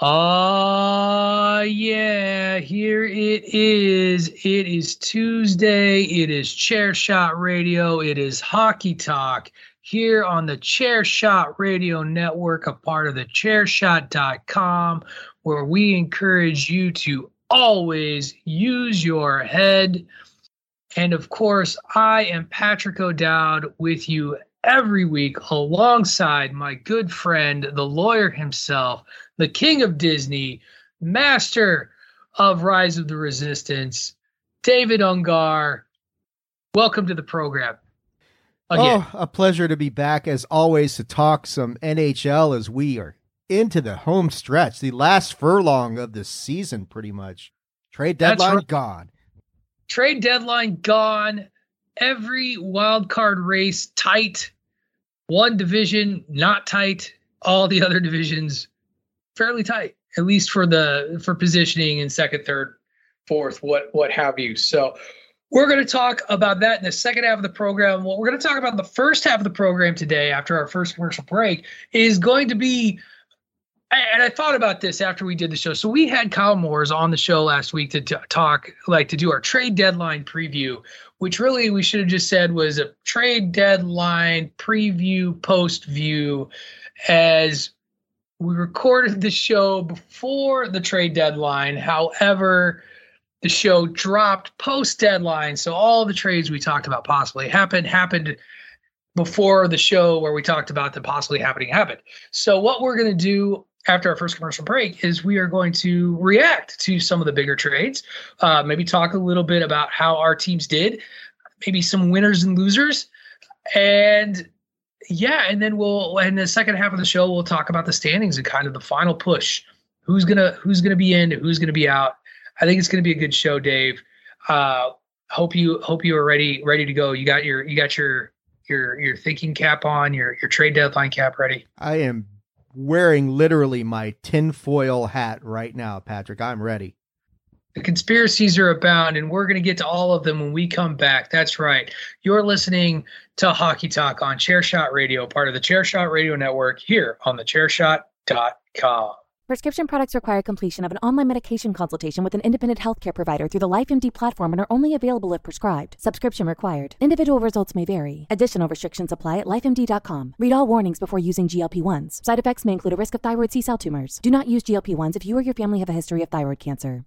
Ah, yeah, here it is. It is Tuesday. It is Chair Shot Radio. It is Hockey Talk here on the Chair Shot Radio Network, a part of the chairshot.com, where we encourage you to always use your head. And of course, I am Patrick O'Dowd with you every week alongside my good friend, the lawyer himself, the king of Disney, master of Rise of the Resistance, David Ungar. Welcome to the program. Again. Oh, a pleasure to be back as always to talk some NHL as we are into the home stretch, the last furlong of the season, pretty much. Trade deadline right. gone. trade deadline gone. Every wild card race tight. One division not tight. All the other divisions fairly tight, at least for the for positioning in second, third, fourth, what what have you. So we're going to talk about that in the second half of the program. What we're going to talk about in the first half of the program today, after our first commercial break, is going to be and I thought about this after we did the show. So we had Kyle Moores on the show last week to t- talk, like to do our trade deadline preview, which really we should have just said was a trade deadline preview post view, as we recorded the show before the trade deadline. However, the show dropped post deadline, so all the trades we talked about possibly happened happened before the show where we talked about the possibly happening happened. So what we're going to do after our first commercial break is we are going to react to some of the bigger trades, uh, maybe talk a little bit about how our teams did, maybe some winners and losers, and yeah, and then we'll in the second half of the show we'll talk about the standings and kind of the final push. Who's gonna who's gonna be in, who's gonna be out. I think it's gonna be a good show, Dave. Uh, hope you hope you are ready ready to go. You got your you got your your your thinking cap on, your your trade deadline cap ready. I am wearing literally my tinfoil hat right now, Patrick. I'm ready. The conspiracies are abound, and we're going to get to all of them when we come back. That's right. You're listening to Hockey Talk on Chairshot Radio, part of the Chairshot Radio Network here on the chairshot.com. Prescription products require completion of an online medication consultation with an independent healthcare provider through the LifeMD platform and are only available if prescribed. Subscription required. Individual results may vary. Additional restrictions apply at lifemd.com. Read all warnings before using GLP 1s. Side effects may include a risk of thyroid C cell tumors. Do not use GLP 1s if you or your family have a history of thyroid cancer.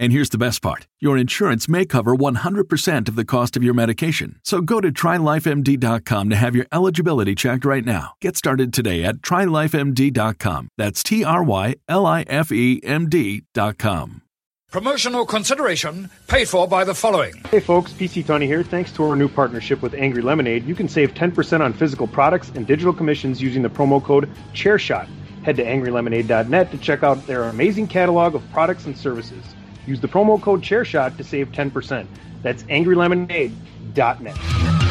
And here's the best part your insurance may cover 100% of the cost of your medication. So go to trylifemd.com to have your eligibility checked right now. Get started today at trylifemd.com. That's T R Y L I F E M D.com. Promotional consideration paid for by the following. Hey folks, PC Tony here. Thanks to our new partnership with Angry Lemonade, you can save 10% on physical products and digital commissions using the promo code ChairShot. Head to angrylemonade.net to check out their amazing catalog of products and services. Use the promo code ChairShot to save 10%. That's angrylemonade.net.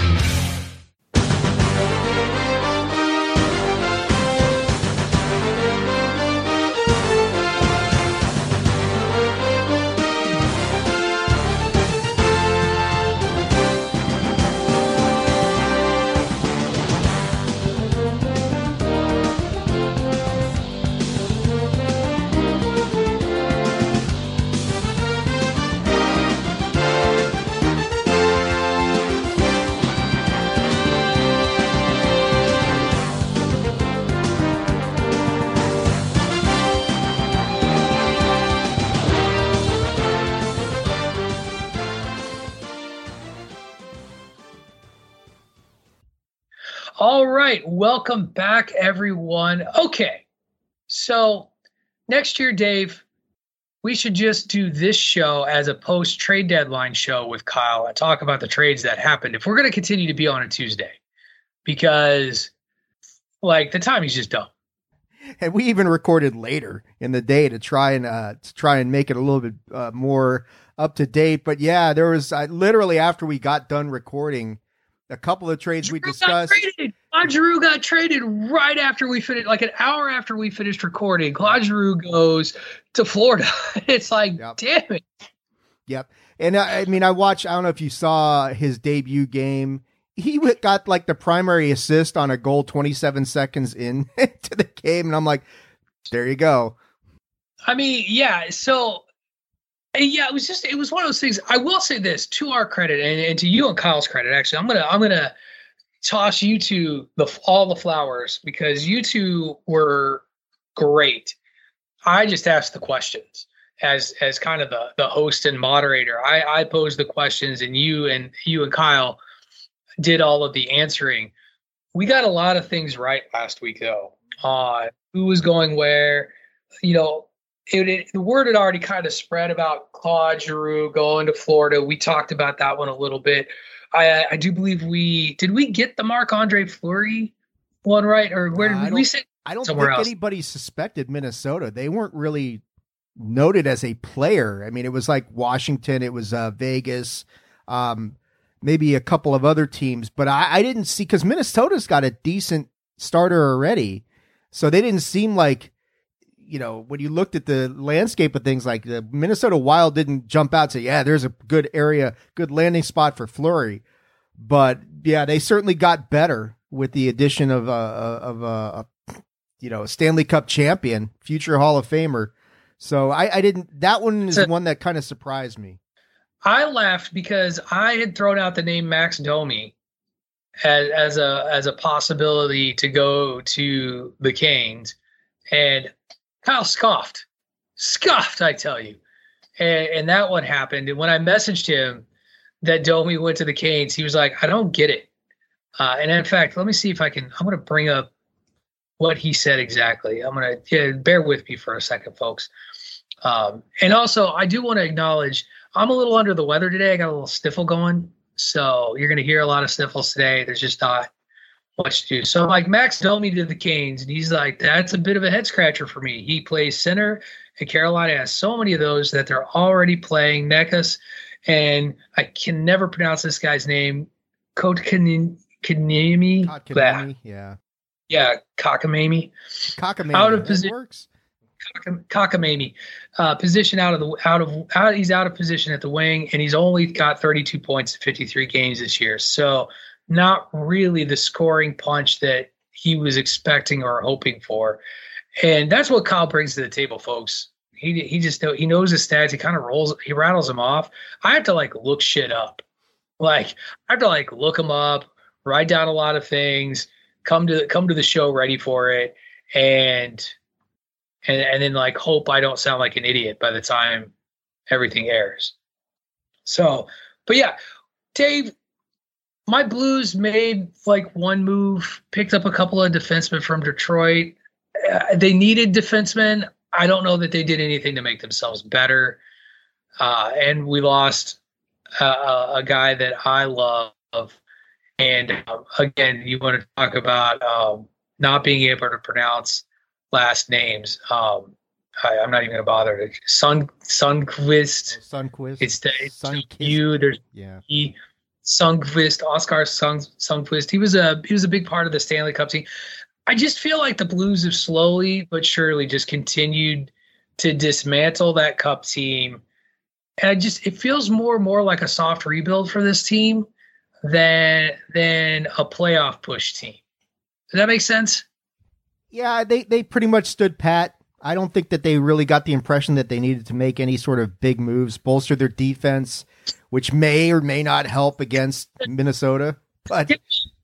All right, welcome back, everyone. Okay, so next year, Dave, we should just do this show as a post trade deadline show with Kyle and talk about the trades that happened. If we're going to continue to be on a Tuesday, because like the timing's just dumb. And we even recorded later in the day to try and uh, to try and make it a little bit uh, more up to date. But yeah, there was uh, literally after we got done recording a couple of trades we discussed. Claude Giroux got traded right after we finished, like an hour after we finished recording. Claude Giroux goes to Florida. it's like, yep. damn it. Yep. And I, I mean, I watched. I don't know if you saw his debut game. He got like the primary assist on a goal 27 seconds into the game, and I'm like, there you go. I mean, yeah. So yeah, it was just it was one of those things. I will say this to our credit and, and to you and Kyle's credit. Actually, I'm gonna I'm gonna toss you two the all the flowers because you two were great. I just asked the questions as as kind of the the host and moderator. I I posed the questions and you and you and Kyle did all of the answering. We got a lot of things right last week though. Uh who was going where, you know, it, it, the word had already kind of spread about Claude Giroux going to Florida. We talked about that one a little bit. I, I do believe we did. We get the Marc Andre Fleury one right, or where did uh, we say? I don't think else? anybody suspected Minnesota. They weren't really noted as a player. I mean, it was like Washington, it was uh, Vegas, um, maybe a couple of other teams, but I, I didn't see because Minnesota's got a decent starter already, so they didn't seem like you know, when you looked at the landscape of things, like the Minnesota Wild didn't jump out and say, yeah, there's a good area, good landing spot for Fleury. But yeah, they certainly got better with the addition of a, of a, a you know, Stanley Cup champion, future Hall of Famer. So I, I didn't, that one is so, one that kind of surprised me. I laughed because I had thrown out the name Max Domi as, as a, as a possibility to go to the Canes. And Kyle scoffed, scoffed, I tell you. And, and that one happened. And when I messaged him that Domi went to the Canes, he was like, I don't get it. Uh, and in fact, let me see if I can. I'm going to bring up what he said exactly. I'm going to yeah, bear with me for a second, folks. Um, and also, I do want to acknowledge I'm a little under the weather today. I got a little sniffle going. So you're going to hear a lot of sniffles today. There's just not much to do. So like Max Domi to the Canes, and he's like, that's a bit of a head scratcher for me. He plays center, and Carolina has so many of those that they're already playing Necas, and I can never pronounce this guy's name. Kotkaniemi. Kotkaniemi, yeah. Yeah, Cockamamie. Cockamamie. Out of position. Works. Kotkaniemi, uh, position out of the out of out. He's out of position at the wing, and he's only got 32 points in 53 games this year. So not really the scoring punch that he was expecting or hoping for. And that's what Kyle brings to the table, folks. He he just know he knows his stats. He kind of rolls, he rattles them off. I have to like look shit up. Like I have to like look them up, write down a lot of things, come to come to the show ready for it, and and and then like hope I don't sound like an idiot by the time everything airs. So, but yeah, Dave, my Blues made like one move, picked up a couple of defensemen from Detroit. Uh, they needed defensemen. I don't know that they did anything to make themselves better. Uh, and we lost uh, a guy that I love. And um, again, you want to talk about um, not being able to pronounce last names. Um, I, am not even going to bother. Sun Sunquist. Sunquist. It's the it's you. There's yeah. He, Sundqvist, Oscar Sung, Sundqvist. He was a he was a big part of the Stanley Cup team. I just feel like the Blues have slowly but surely just continued to dismantle that Cup team, and I just it feels more and more like a soft rebuild for this team than than a playoff push team. Does that make sense? Yeah, they they pretty much stood pat. I don't think that they really got the impression that they needed to make any sort of big moves, bolster their defense, which may or may not help against Minnesota. But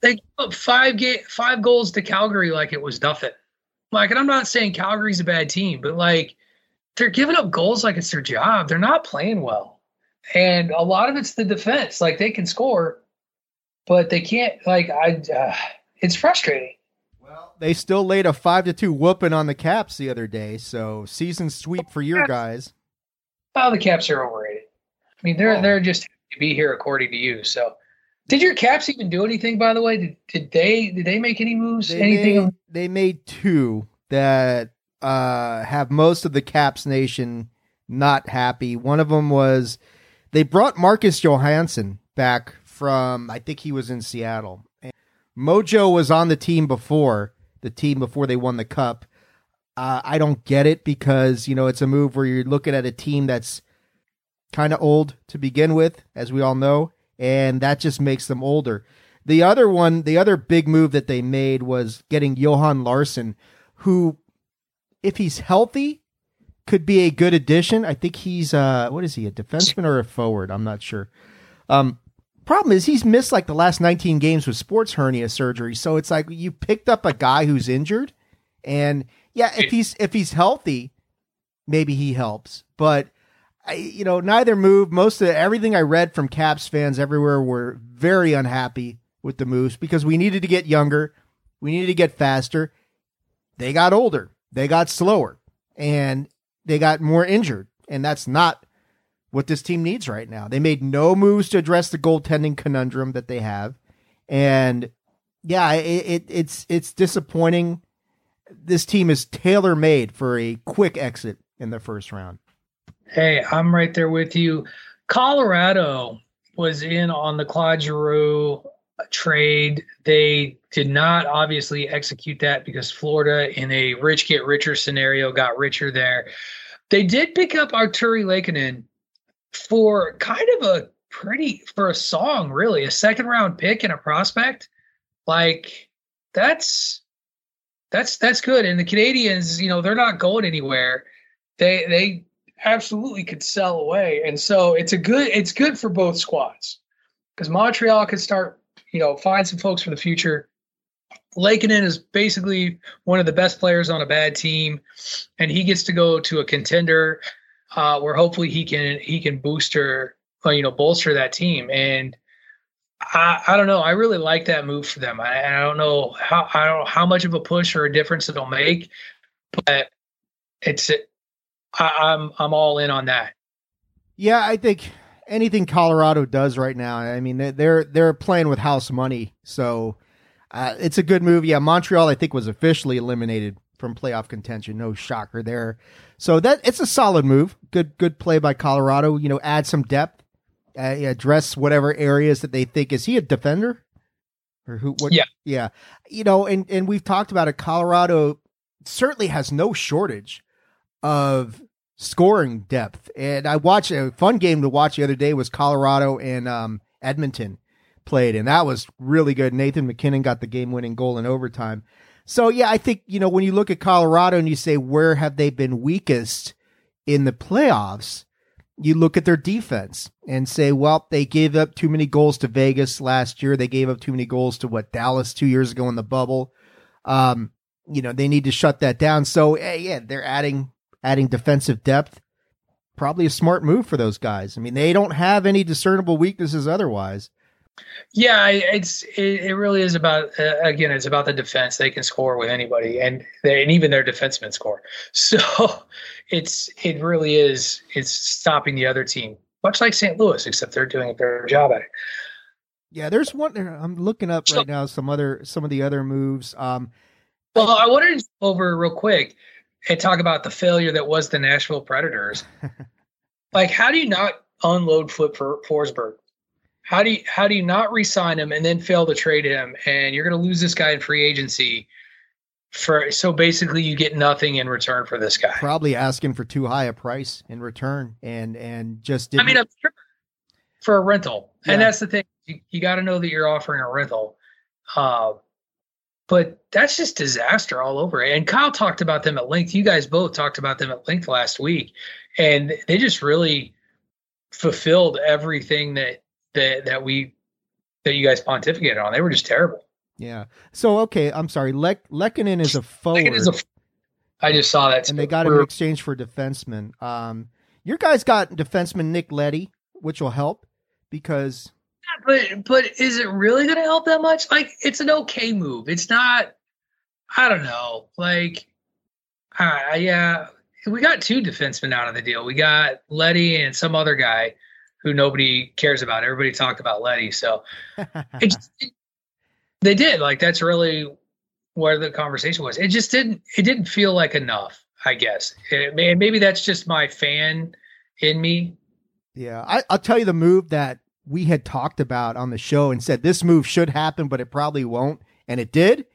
they put five ga- five goals to Calgary like it was nothing. Like, and I'm not saying Calgary's a bad team, but like they're giving up goals like it's their job. They're not playing well, and a lot of it's the defense. Like they can score, but they can't. Like I, uh, it's frustrating. They still laid a five to two whooping on the Caps the other day. So season sweep for your guys. Oh, the Caps are overrated. I mean, they're oh. they're just happy to be here according to you. So, did your Caps even do anything? By the way, did, did they did they make any moves? They anything? Made, they made two that uh, have most of the Caps nation not happy. One of them was they brought Marcus Johansson back from I think he was in Seattle. And Mojo was on the team before the team before they won the cup. Uh, I don't get it because you know it's a move where you're looking at a team that's kind of old to begin with, as we all know, and that just makes them older. The other one, the other big move that they made was getting Johan Larsson, who, if he's healthy, could be a good addition. I think he's uh what is he, a defenseman or a forward? I'm not sure. Um problem is he's missed like the last 19 games with sports hernia surgery. So it's like you picked up a guy who's injured and yeah, if he's if he's healthy, maybe he helps. But I, you know, neither move. Most of everything I read from Caps fans everywhere were very unhappy with the moves because we needed to get younger, we needed to get faster. They got older, they got slower, and they got more injured, and that's not what this team needs right now. They made no moves to address the goaltending conundrum that they have, and yeah, it, it it's it's disappointing. This team is tailor made for a quick exit in the first round. Hey, I'm right there with you. Colorado was in on the Claude Giroux trade. They did not obviously execute that because Florida, in a rich get richer scenario, got richer there. They did pick up Artturi Lehkonen for kind of a pretty for a song, really, a second round pick and a prospect. Like that's that's that's good. And the Canadiens, you know, they're not going anywhere. They they absolutely could sell away. And so it's a good it's good for both squads because Montreal could start, you know, find some folks for the future. Lehkonen is basically one of the best players on a bad team, and he gets to go to a contender uh, where hopefully he can he can booster, uh, you know, bolster that team. And I, I don't know. I really like that move for them. I, I don't know how I don't how much of a push or a difference it'll make, but it's I, I'm, I'm all in on that. Yeah, I think anything Colorado does right now. I mean, they're they're playing with house money, so uh, it's a good move. Yeah, Montreal I think was officially eliminated from playoff contention. No shocker there. So that it's a solid move. Good good play by Colorado. You know, add some depth, uh, address whatever areas that they think is he a defender or who? What, yeah, yeah. You know, and and we've talked about it. Colorado certainly has no shortage of scoring depth. And I watched a fun game to watch the other day was Colorado and um, Edmonton played, and that was really good. Nathan MacKinnon got the game winning goal in overtime. So yeah, I think you know when you look at Colorado and you say where have they been weakest in the playoffs, you look at their defense and say, well, they gave up too many goals to Vegas last year. They gave up too many goals to what Dallas two years ago in the bubble. Um, you know, they need to shut that down. So eh, yeah, they're adding adding defensive depth. Probably a smart move for those guys. I mean, they don't have any discernible weaknesses otherwise. Yeah, it's it, really is about uh, again, it's about the defense. They can score with anybody, and they, and even their defensemen score. So it's it really is it's stopping the other team, much like St. Louis, except they're doing a better job at it. Yeah, there's one. I'm looking up right now some other some of the other moves. Um, well, I wanted to over real quick and talk about the failure that was the Nashville Predators. like, how do you not unload Flip for Forsberg? How do you how do you not resign him and then fail to trade him? And you're going to lose this guy in free agency for so basically you get nothing in return for this guy. Probably asking for too high a price in return, and and just I mean, sure for a rental, yeah. and that's the thing. You, you got to know that you're offering a rental. Uh, but that's just disaster all over. And Kyle talked about them at length. You guys both talked about them at length last week, and they just really fulfilled everything that that that we that you guys pontificated on. They were just terrible. Yeah. So okay, I'm sorry. Le- Lehkonen is a forward. Is a, I just saw that. And they got him in exchange for defenseman. Um, your guys got defenseman Nick Leddy, which will help because but but is it really going to help that much? Like, it's an okay move. It's not. I don't know. Like, uh, yeah, we got two defensemen out of the deal. We got Leddy and some other guy who nobody cares about. Everybody talked about Leddy. so it, it, they did. Like, that's really where the conversation was. It just didn't. It didn't feel like enough. I guess. It, maybe that's just my fan in me. Yeah, I, I'll tell you the move that we had talked about on the show and said this move should happen, but it probably won't, and it did,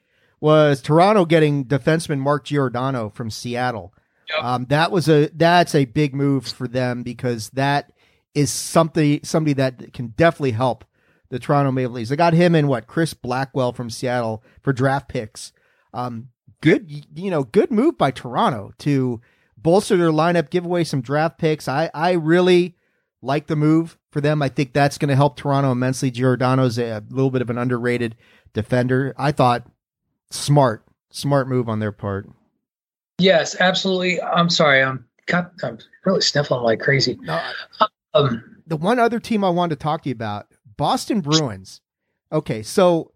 was Toronto getting defenseman Mark Giordano from Seattle. Yep. Um, that was a that's a big move for them because that is something somebody that can definitely help the Toronto Maple Leafs. They got him and what Chris Blackwell from Seattle for draft picks. Um, good, you know, good move by Toronto to bolster their lineup, give away some draft picks. I I really like the move for them. I think that's going to help Toronto immensely. Giordano's a little bit of an underrated defender. I thought smart, smart move on their part. Yes, absolutely. I'm sorry. I'm I'm really sniffling like crazy. No, um, the one other team I wanted to talk to you about, Boston Bruins. Okay, so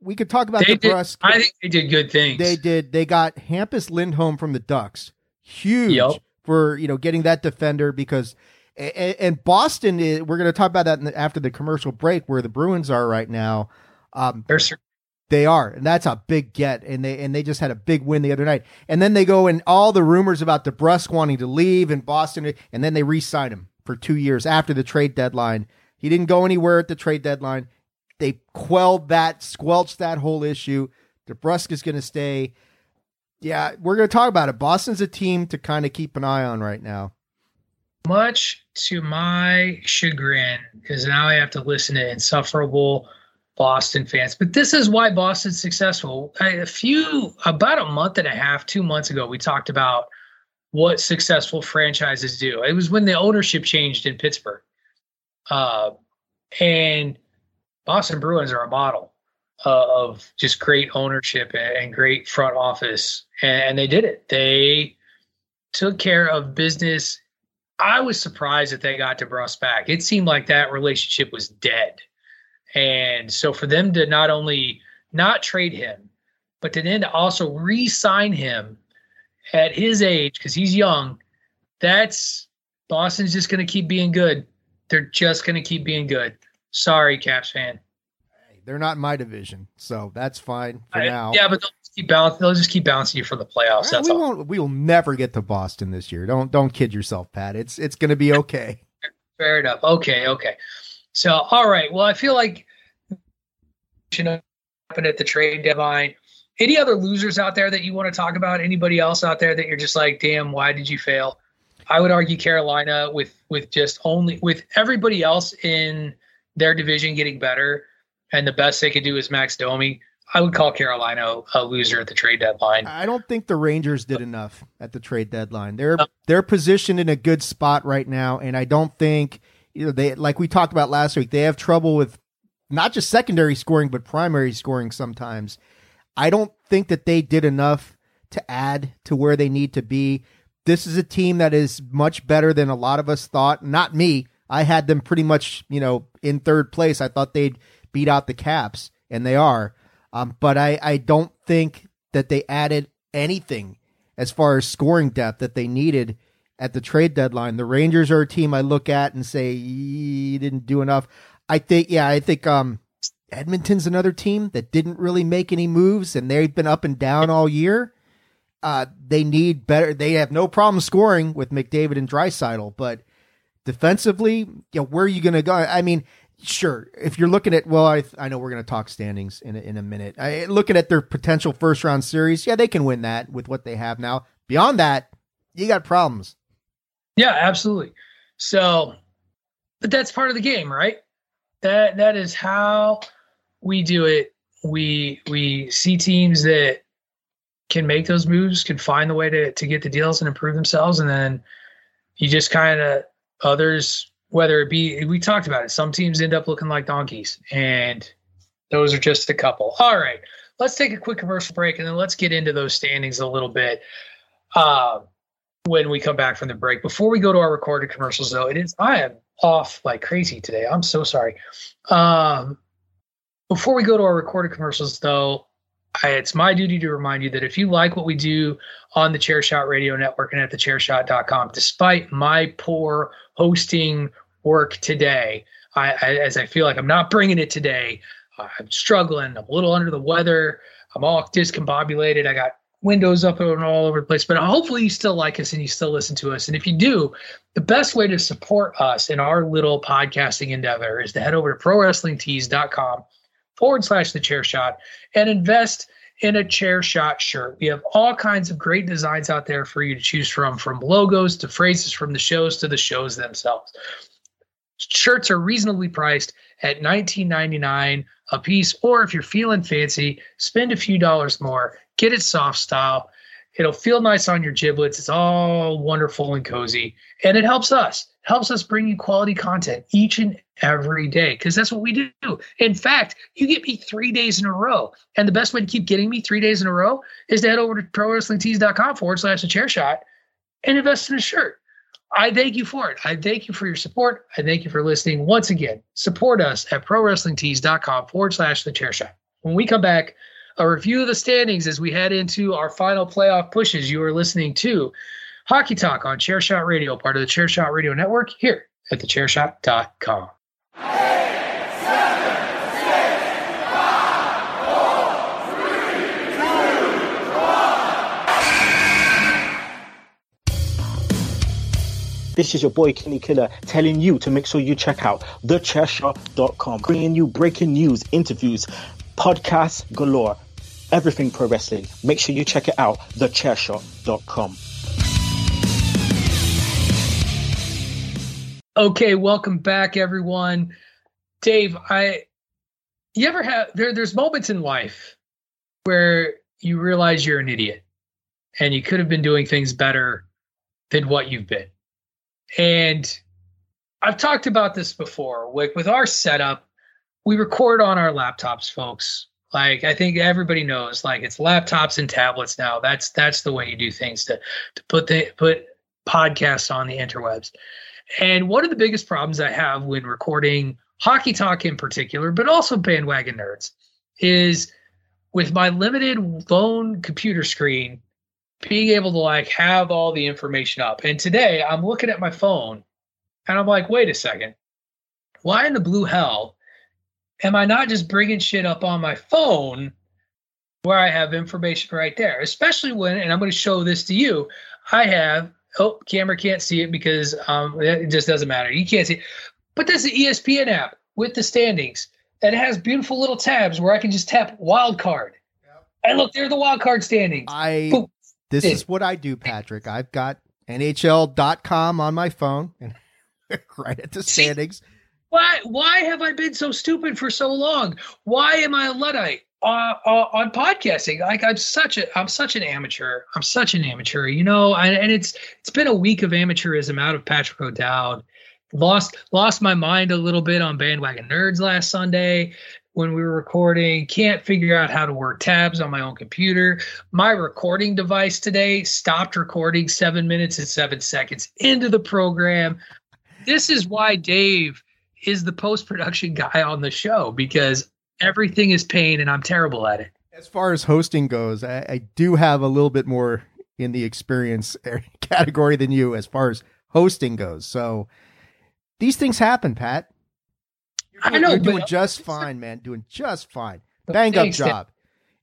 we could talk about the did, Brusque. I think they did good things. They did. They got Hampus Lindholm from the Ducks. Huge yep. for you know getting that defender because and, Boston, is, we're going to talk about that the, after the commercial break, where the Bruins are right now. Um, they are, and that's a big get. And they and they just had a big win the other night. And then they go and all the rumors about DeBrusk wanting to leave and Boston, and then they re-sign him for two years after the trade deadline. He didn't go anywhere at the trade deadline. They quelled that, squelched that whole issue. DeBrusk is going to stay. Yeah, we're going to talk about it. Boston's a team to kind of keep an eye on right now. Much to my chagrin, because now I have to listen to insufferable Boston fans. But this is why Boston's successful. A few, about a month and a half, two months ago, we talked about what successful franchises do. It was when the ownership changed in Pittsburgh. Uh, and Boston Bruins are a model of just great ownership and great front office. And they did it. They took care of business I was surprised that they got DeBrusk back. It seemed like that relationship was dead. And so for them to not only not trade him, but to then to also re-sign him at his age, because he's young, that's Boston's just going to keep being good. They're just going to keep being good. Sorry, Caps fan. They're not my division, so that's fine for I, now. Yeah, but keep bouncing. They'll just keep bouncing you for the playoffs. That's we all. won't. We will never get to Boston this year. Don't don't kid yourself, Pat. It's it's going to be okay. Fair enough. Okay. Okay. So all right. Well, I feel like should happen at the trade deadline. Any other losers out there that you want to talk about? Anybody else out there that you're just like, damn, why did you fail? I would argue Carolina with with just only with everybody else in their division getting better, and the best they could do is Max Domi. I would call Carolina a loser at the trade deadline. I don't think the Rangers did enough at the trade deadline. They're they're positioned in a good spot right now, and I don't think you know they like we talked about last week. They have trouble with not just secondary scoring but primary scoring sometimes. I don't think that they did enough to add to where they need to be. This is a team that is much better than a lot of us thought. Not me. I had them pretty much, you know, in third place. I thought they'd beat out the Caps, and they are. Um, but I, I don't think that they added anything as far as scoring depth that they needed at the trade deadline. The Rangers are a team I look at and say you didn't do enough. I think, yeah, I think um, Edmonton's another team that didn't really make any moves, and they've been up and down all year. Uh, they need better. They have no problem scoring with McDavid and Draisaitl, but defensively, you know, where are you going to go? I mean, sure, if you're looking at, well, I, I know we're going to talk standings in a, in a minute. I, looking at their potential first round series, yeah, they can win that with what they have now. Beyond that, you got problems. Yeah, absolutely. So, but that's part of the game, right? That that is how we do it. We we see teams that can make those moves, can find the way to to get the deals and improve themselves, and then you just kind of others whether it be we talked about it some teams end up looking like donkeys and those are just a couple. All right let's take a quick commercial break and then let's get into those standings a little bit uh, when we come back from the break. Before we go to our recorded commercials though it is i am off like crazy today. I'm so sorry. Um, before we go to our recorded commercials though I, it's my duty to remind you that if you like what we do on the Chairshot Radio Network and at thechairshot.com, despite my poor hosting work today. I, I, as I feel like I'm not bringing it today. I'm struggling. I'm a little under the weather. I'm all discombobulated. I got windows up and all over the place. But hopefully you still like us and you still listen to us. And if you do, the best way to support us in our little podcasting endeavor is to head over to prowrestlingtees.com forward slash the chair shot and invest in a chair shot shirt. We have all kinds of great designs out there for you to choose from, from logos to phrases from the shows to the shows themselves. Shirts are reasonably priced at $19.99 a piece, or if you're feeling fancy, spend a few dollars more, get it soft style. It'll feel nice on your giblets. It's all wonderful and cozy, and it helps us helps us bring you quality content each and every day because that's what we do. In fact, you get me three days in a row. And the best way to keep getting me three days in a row is to head over to prowrestlingtees.com forward slash the chair shot and invest in a shirt. I thank you for it. I thank you for your support. I thank you for listening. Once again, support us at prowrestlingtees.com forward slash the chair shot. When we come back, a review of the standings as we head into our final playoff pushes you are listening to Hockey Talk on Chairshot Radio, part of the Chairshot Radio Network, here at thechairshot.com. This is your boy Kenny Killer telling you to make sure you check out thechairshot.com, bringing you breaking news, interviews, podcasts galore, everything pro wrestling. Make sure you check it out, thechairshot.com. Okay, welcome back, everyone. Dave, I you ever have there there's moments in life where you realize you're an idiot and you could have been doing things better than what you've been. And I've talked about this before. Like with our setup, we record on our laptops, folks. Like I think everybody knows, like it's laptops and tablets now. That's that's the way you do things to to put the put podcasts on the interwebs. And one of the biggest problems I have when recording hockey talk in particular, but also bandwagon nerds, is with my limited lone computer screen, being able to like have all the information up. And today I'm looking at my phone and I'm like, wait a second. Why in the blue hell am I not just bringing shit up on my phone where I have information right there? Especially when, and I'm going to show this to you, I have oh, camera can't see it because um, it just doesn't matter. You can't see it. But there's the ESPN app with the standings And it has beautiful little tabs where I can just tap wild card. And look, they're the wild card standings. I. this is what I do, Patrick. I've got NHL.com on my phone and right at the standings. Why why have I been so stupid for so long? Why am I a luddite uh, uh, on podcasting? Like I'm such a I'm such an amateur. I'm such an amateur, you know. And, and it's it's been a week of amateurism out of Patrick O'Dowd. Lost lost my mind a little bit on bandwagon nerds last Sunday when we were recording. Can't figure out how to work tabs on my own computer. My recording device today stopped recording seven minutes and seven seconds into the program. This is why Dave is the post production guy on the show because everything is pain and I'm terrible at it. As far as hosting goes, I, I do have a little bit more in the experience category than you as far as hosting goes. So these things happen, Pat. I know, you're but- doing just fine, man. Doing just fine. Bang up job.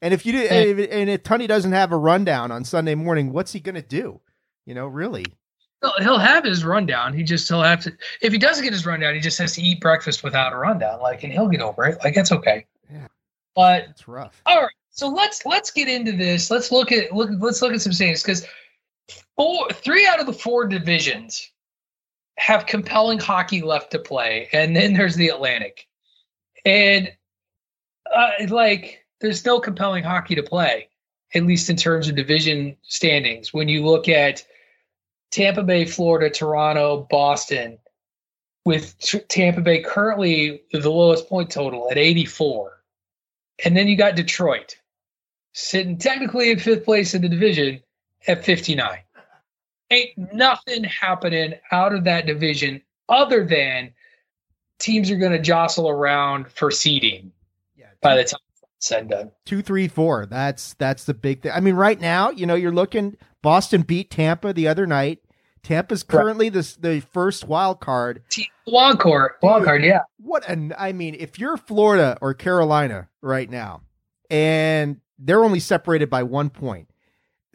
And if you do, and if, and if Tunney doesn't have a rundown on Sunday morning, what's he going to do? You know, really. He'll, he'll have his rundown. He just he'll have to if he doesn't get his rundown, he just has to eat breakfast without a rundown. Like and he'll get over it. Like that's okay. Yeah. But It's rough. all right. So let's let's get into this. Let's look at look let's look at some things because four three out of the four divisions have compelling hockey left to play, and then there's the Atlantic, and uh, like there's no compelling hockey to play, at least in terms of division standings. When you look at Tampa Bay, Florida, Toronto, Boston, with Tampa Bay currently the lowest point total at 84. And then you got Detroit sitting technically in fifth place in the division at 59. Ain't nothing happening out of that division other than teams are going to jostle around for seeding Yeah. by the time it's said done. two, three, four. That's that's the big thing. I mean, right now, you know, you're looking. Boston beat Tampa the other night. Tampa's currently the the first wild card. Wild card, wild card, yeah. What an I mean, if you're Florida or Carolina right now, and they're only separated by one point,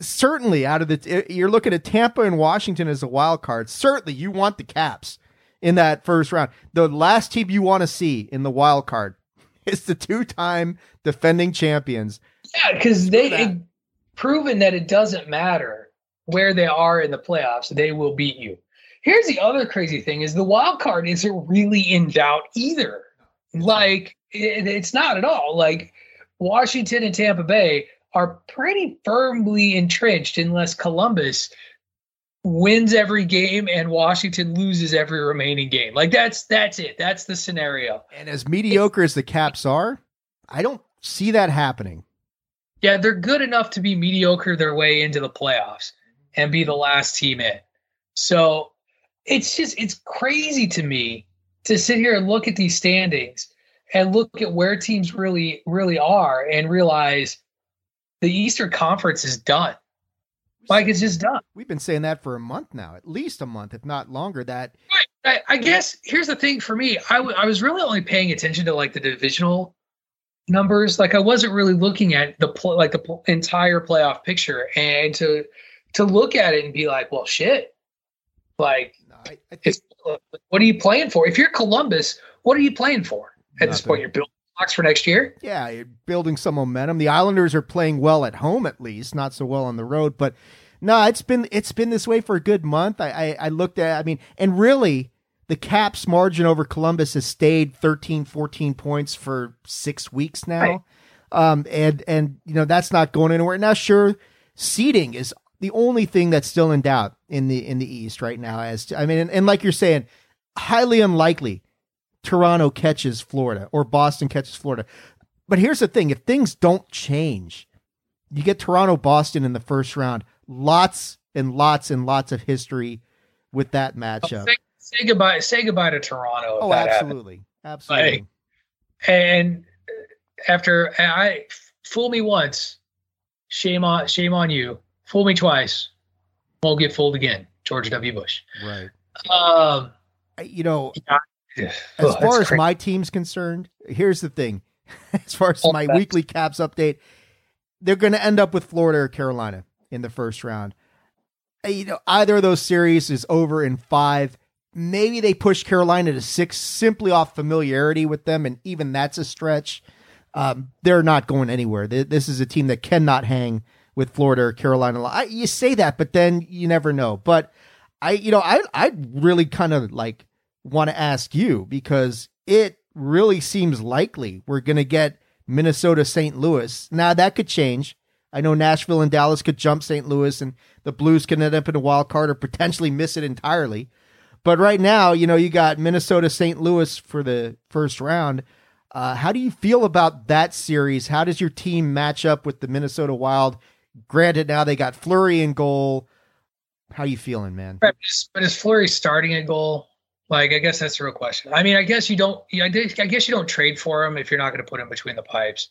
certainly out of the eh, you're looking at Tampa and Washington as a wild card. Certainly, you want the Caps in that first round. The last team you want to see in the wild card is the two-time defending champions. Yeah, because they that. proven that it doesn't matter where they are in the playoffs, they will beat you. Here's the other crazy thing: is the wild card isn't really in doubt either. Like it, it's not at all. Like Washington and Tampa Bay are pretty firmly entrenched unless Columbus wins every game and Washington loses every remaining game. Like that's that's it. That's the scenario. And as mediocre as the Caps are, I don't see that happening. Yeah, they're good enough to be mediocre their way into the playoffs and be the last team in. So it's just it's crazy to me to sit here and look at these standings and look at where teams really really are and realize the Eastern Conference is done. Like it's just done. We've been saying that for a month now, at least a month, if not longer. That I, I guess here's the thing for me. I, w- I was really only paying attention to like the divisional numbers. Like I wasn't really looking at the pl- like the pl- entire playoff picture, and to to look at it and be like, well, shit. Like, I, I think what are you playing for? If you're Columbus, what are you playing for at this point? You're building for next year. yeah, you're building some momentum. The Islanders are playing well at home, at least, not so well on the road. But no, it's been it's been this way for a good month. I I, I looked at, I mean, and really. The Caps margin over Columbus has stayed 13, 14 points for six weeks now. Right. Um, and, and, you know, that's not going anywhere. Now, sure, seeding is the only thing that's still in doubt in the, in the East right now. As to, I mean, and, and like you're saying, highly unlikely Toronto catches Florida or Boston catches Florida. But here's the thing if things don't change, you get Toronto Boston in the first round. Lots and lots and lots of history with that matchup. Say, say goodbye. Say goodbye to Toronto. Oh, that happens. absolutely. Absolutely. And after I fool me once, shame on shame on you. Fool me twice, won't get fooled again. George W. Bush. Right. Um, You know, as that's far as crazy. my team's concerned, here's the thing. As far as All my weekly caps update, they're going to end up with Florida or Carolina in the first round. Uh, You know, either of those series is over in five. Maybe they push Carolina to six simply off familiarity with them, and even that's a stretch. um, they're not going anywhere. This is a team that cannot hang with Florida or Carolina. I, you say that, but then you never know. But I, you know, I, I really kind of like want to ask you because it really seems likely we're going to get Minnesota St. Louis. Now that could change. I know Nashville and Dallas could jump St. Louis and the Blues can end up in a wild card or potentially miss it entirely. But right now, you know, you got Minnesota St. Louis for the first round. Uh, how do you feel about that series? How does your team match up with the Minnesota Wild? Granted, now they got Fleury in goal. How you feeling, man? But is Fleury starting a goal? Like, I guess that's the real question. I mean, I guess you don't. I guess you don't trade for him if you're not going to put him between the pipes.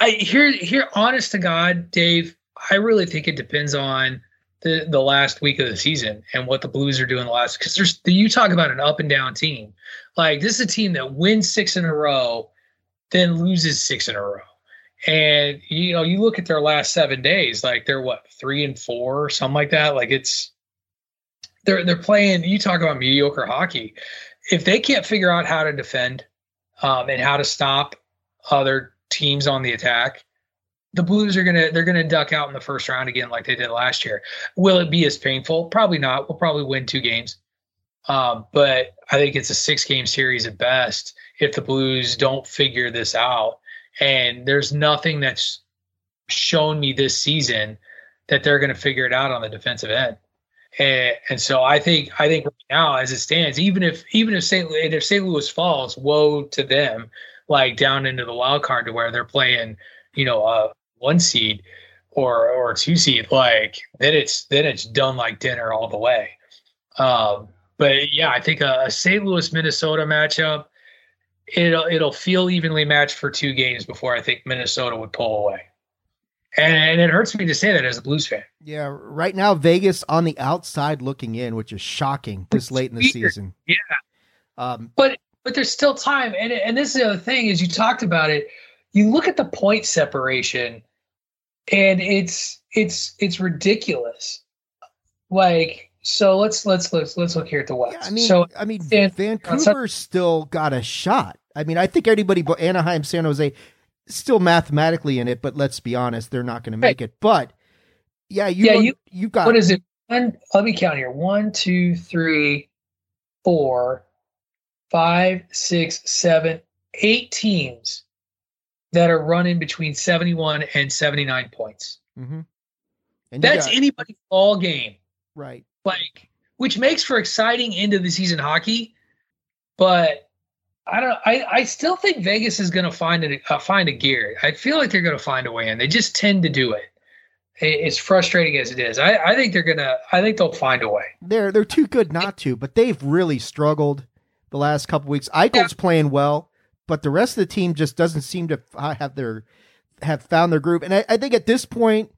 I here here, honest to God, Dave. I really think it depends on the the last week of the season and what the Blues are doing the last. Because there's you talk about an up and down team. Like this is a team that wins six in a row, then loses six in a row. And you know, you look at their last seven days, like they're what three and four or something like that. Like it's they're they're playing. You talk about mediocre hockey. If they can't figure out how to defend um, and how to stop other teams on the attack, the Blues are gonna they're gonna duck out in the first round again like they did last year. Will it be as painful? Probably not. We'll probably win two games, um, but I think it's a six game series at best if the Blues don't figure this out. And there's nothing that's shown me this season that they're going to figure it out on the defensive end. And, and so I think I think right now, as it stands, even if even if St. if St. Louis falls, woe to them, like down into the wild card to where they're playing, you know, a one seed or or two seed, like then it's then it's done like dinner all the way. Um, but yeah, I think a, a St. Louis Minnesota matchup, it'll it'll feel evenly matched for two games before I think Minnesota would pull away. And it hurts me to say that as a Blues fan. Yeah, right now Vegas on the outside looking in, which is shocking this late in the season. Yeah, um, but but there's still time, and and this is the other thing is you talked about it. You look at the point separation, and it's it's it's ridiculous. Like so, let's let's let's let's look here at the West. Yeah, I mean, so I mean, Vancouver still got a shot. I mean, I think everybody but Anaheim, San Jose, still mathematically in it, but let's be honest, they're not going to make right. it. But yeah, you yeah, you you got what is it? One, let me count here: one, two, three, four, five, six, seven, eight teams that are running between seventy-one and seventy-nine points. Mm-hmm. And That's got, anybody's all game, right? Like, which makes for exciting end of the season hockey, but I don't. I, I still think Vegas is going to find a uh, find a gear. I feel like they're going to find a way in. They just tend to do it. It's frustrating as it is. I, I think they're gonna. I think they'll find a way. They're they're too good not to, but they've really struggled the last couple weeks. Eichel's yeah. playing well, but the rest of the team just doesn't seem to have their have found their group. And I, I think at this point,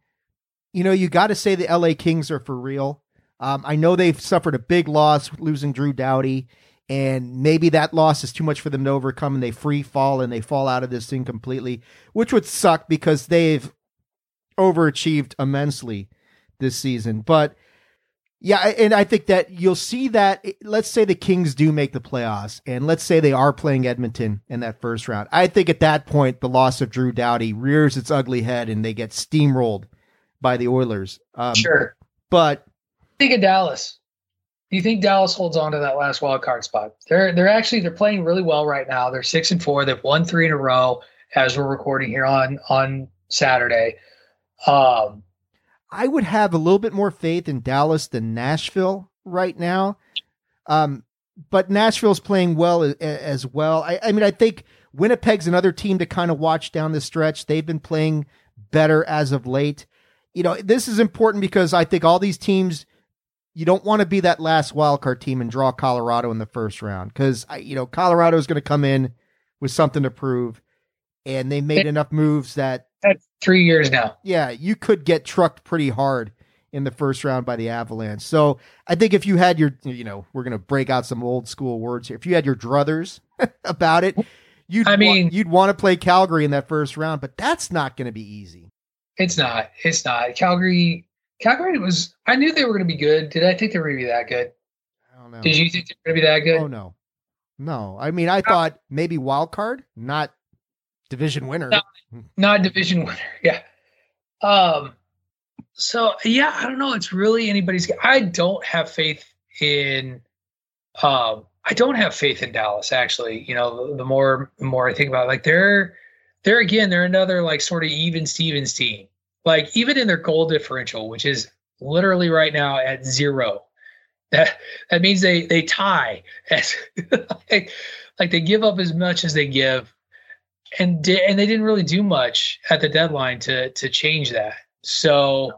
you know, you got to say the L.A. Kings are for real. Um, I know they've suffered a big loss losing Drew Doughty and maybe that loss is too much for them to overcome and they free fall and they fall out of this thing completely, which would suck because they've overachieved immensely this season. But yeah, and I think that you'll see that. Let's say the Kings do make the playoffs, and let's say they are playing Edmonton in that first round. I think at that point, the loss of Drew Doughty rears its ugly head, and they get steamrolled by the Oilers. Um, sure, but think of Dallas. Do you think Dallas holds on to that last wild card spot? They're they're actually they're playing really well right now. They're six and four. They've won three in a row as we're recording here on on Saturday. Um, I would have a little bit more faith in Dallas than Nashville right now. Um, but Nashville's playing well as, as well. I, I mean, I think Winnipeg's another team to kind of watch down the stretch. They've been playing better as of late. You know, this is important because I think all these teams you don't want to be that last wildcard team and draw Colorado in the first round because you know Colorado is going to come in with something to prove, and they made enough moves that that's three years now. Yeah, you could get trucked pretty hard in the first round by the Avalanche. So I think if you had your, you know, we're going to break out some old school words here. If you had your druthers about it, you'd I mean, wa- you'd want to play Calgary in that first round, but that's not going to be easy. It's not. It's not. Calgary Calgary was. I knew they were going to be good. Did I think they were going to be that good? I don't know. Did you think they were going to be that good? Oh no, no. I mean, I thought maybe wild card, not division winner. Not, not division winner. Yeah. Um. So yeah, I don't know. It's really anybody's. I don't have faith in. Um. I don't have faith in Dallas. Actually, you know, the, the more the more I think about, it, like they're they're again they're another like sort of even Stevens team. Like even in their goal differential, which is literally right now at zero. That that means they they tie as like, like they give up as much as they give, and di- and they didn't really do much at the deadline to to change that. So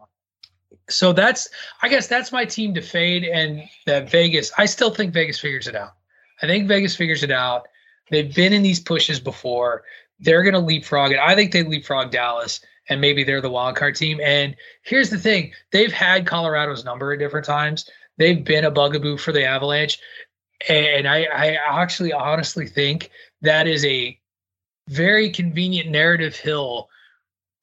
so that's I guess that's my team to fade and that Vegas. I still think Vegas figures it out. I think Vegas figures it out. They've been in these pushes before. They're going to leapfrog it. I think they leapfrog Dallas and maybe they're the wild card team. And here's the thing: they've had Colorado's number at different times. They've been a bugaboo for the Avalanche, and I, I actually honestly think that is a very convenient narrative hill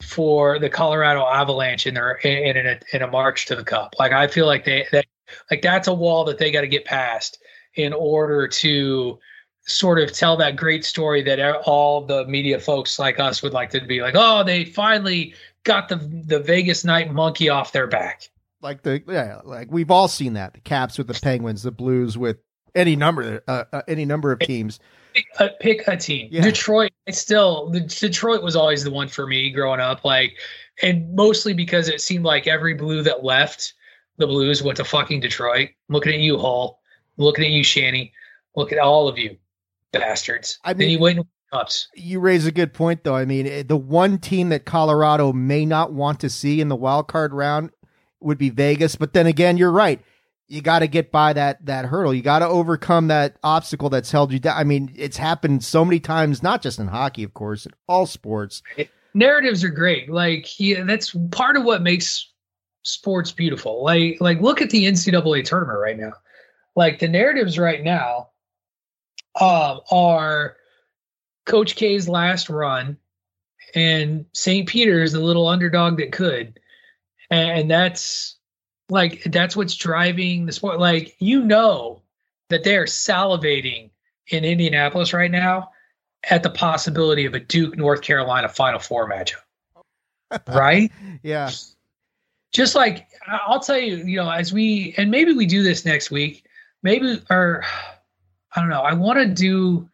for the Colorado Avalanche in their in, in a in a march to the Cup. Like I feel like they that like that's a wall that they got to get past in order to sort of tell that great story that all the media folks like us would like to be like, oh, they finally got the the Vegas night monkey off their back. Like the yeah, like we've all seen that the Caps with the Penguins, the Blues with any number uh, uh, any number of teams. Pick a, pick a team. Yeah. Detroit. It's still the, Detroit was always the one for me growing up. Like, and mostly because it seemed like every Blue that left the Blues went to fucking Detroit. I'm looking at you, Hull. I'm looking at you, Shanny. Look at all of you bastards. I mean, then you win cups. You raise a good point, though. I mean, the one team that Colorado may not want to see in the wild card round would be Vegas. But then again, you're right. You got to get by that that hurdle. You got to overcome that obstacle that's held you down. I mean, it's happened so many times, not just in hockey, of course, in all sports. Narratives are great. Like, yeah, that's part of what makes sports beautiful. Like, like look at the NCAA tournament right now. Like the narratives right now um, are Coach K's last run and St. Peter's the little underdog that could. And that's like that's what's driving the sport. Like you know that they're salivating in Indianapolis right now at the possibility of a Duke North Carolina Final Four matchup. right? yeah. Just like I'll tell you, you know, as we and maybe we do this next week, maybe or I don't know. I want to do.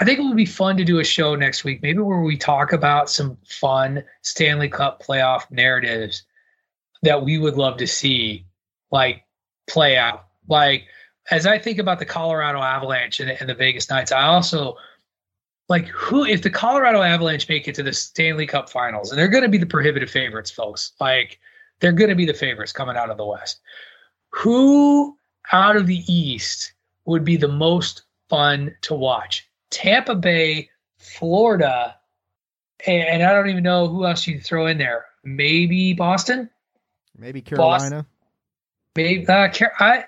I think it would be fun to do a show next week, maybe where we talk about some fun Stanley Cup playoff narratives that we would love to see, like play out. Like as I think about the Colorado Avalanche and, and the Vegas Knights, I also like who if the Colorado Avalanche make it to the Stanley Cup Finals, and they're going to be the prohibitive favorites, folks. Like they're going to be the favorites coming out of the West. Who out of the East would be the most fun to watch. Tampa Bay, Florida, and, I don't even know who else you throw in there. Maybe Boston, maybe Carolina, Boston. maybe uh, I.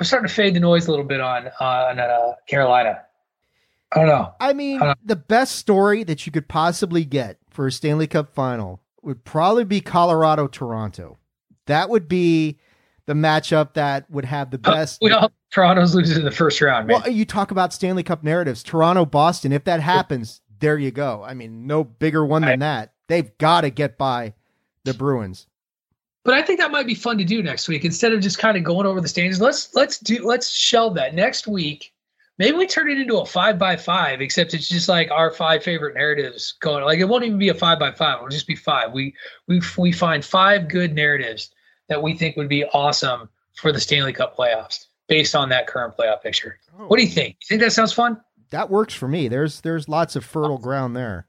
I'm starting to fade the noise a little bit on on uh, Carolina. I don't know. I mean, I the best story that you could possibly get for a Stanley Cup final would probably be Colorado Toronto. That would be the matchup that would have the best. well, Toronto's losing in the first round. Man. Well, you talk about Stanley Cup narratives. Toronto, Boston. If that happens, there you go. I mean, no bigger one than that. They've got to get by the Bruins. But I think that might be fun to do next week instead of just kind of going over the standings. Let's let's do let's shelve that next week. Maybe we turn it into a five by five, except it's just like our five favorite narratives going. Like it won't even be a five by five; it'll just be five. We we we find five good narratives that we think would be awesome for the Stanley Cup playoffs based on that current playoff picture. Oh. What do you think? You think that sounds fun? That works for me. There's there's lots of fertile ground there.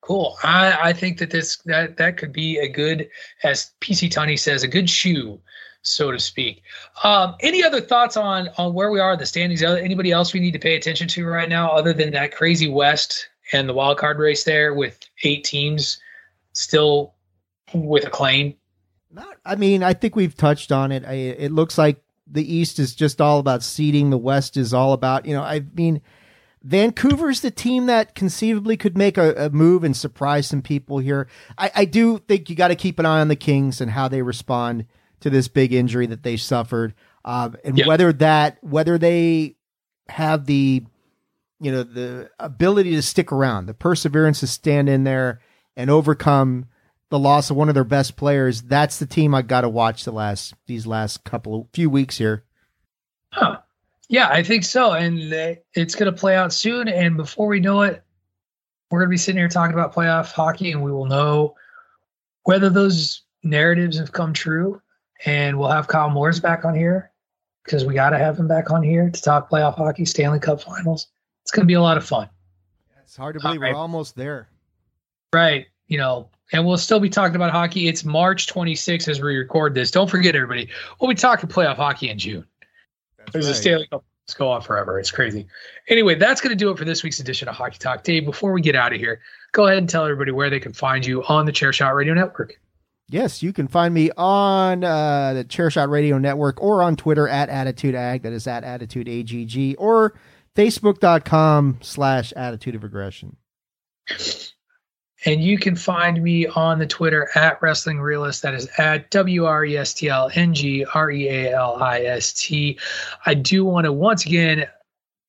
Cool. I, I think that this that that could be a good, as PC Tunney says, a good shoe, so to speak. Um, any other thoughts on on where we are in the standings? Anybody else we need to pay attention to right now, other than that crazy West and the wild card race there with eight teams still with a claim? Not, I mean, I think we've touched on it. I, it looks like the East is just all about seeding. The West is all about, you know, I mean, Vancouver's the team that conceivably could make a, a move and surprise some people here. I, I do think you got to keep an eye on the Kings and how they respond to this big injury that they suffered, um, and yeah. whether that whether they have the you know, the ability to stick around, the perseverance to stand in there and overcome the loss of one of their best players. That's the team I got to watch the last these last couple of few weeks here. Huh. Yeah, I think so, and it's going to play out soon. And before we know it, we're going to be sitting here talking about playoff hockey, and we will know whether those narratives have come true. And we'll have Kyle Moores back on here because we got to have him back on here to talk playoff hockey, Stanley Cup Finals. It's going to be a lot of fun. It's hard to believe right. we're almost there. Right. You know, and we'll still be talking about hockey. It's March 26th as we record this. Don't forget, everybody, we'll be talking playoff hockey in June. That's There's right. a Stanley Cup. Let's go on forever. It's crazy. Anyway, that's going to do it for this week's edition of Hockey Talk. Dave, before we get out of here, go ahead and tell everybody where they can find you on the Chairshot Radio Network. Yes, you can find me on uh, the Chairshot Radio Network or on Twitter at Attitude Ag. That is at Attitude AGG or facebook.com slash attitude of aggression. And you can find me on the Twitter at Wrestling Realist. That is at W R E S T L N G R E A L I S T. I do want to once again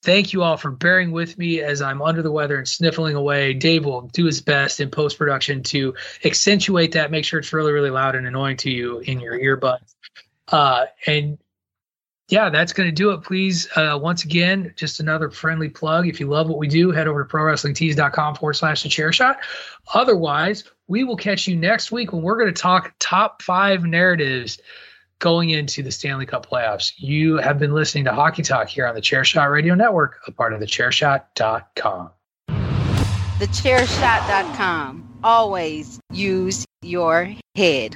thank you all for bearing with me as I'm under the weather and sniffling away. Dave will do his best in post production to accentuate that, make sure it's really, really loud and annoying to you in your earbuds. Uh, and yeah, that's going to do it. Please, uh, once again, just another friendly plug. If you love what we do, head over to prowrestlingtees.com forward slash the chair shot. Otherwise, we will catch you next week when we're going to talk top five narratives going into the Stanley Cup playoffs. You have been listening to Hockey Talk here on the Chairshot Radio Network, a part of the chairshot.com. Thechairshot.com. Always use your head.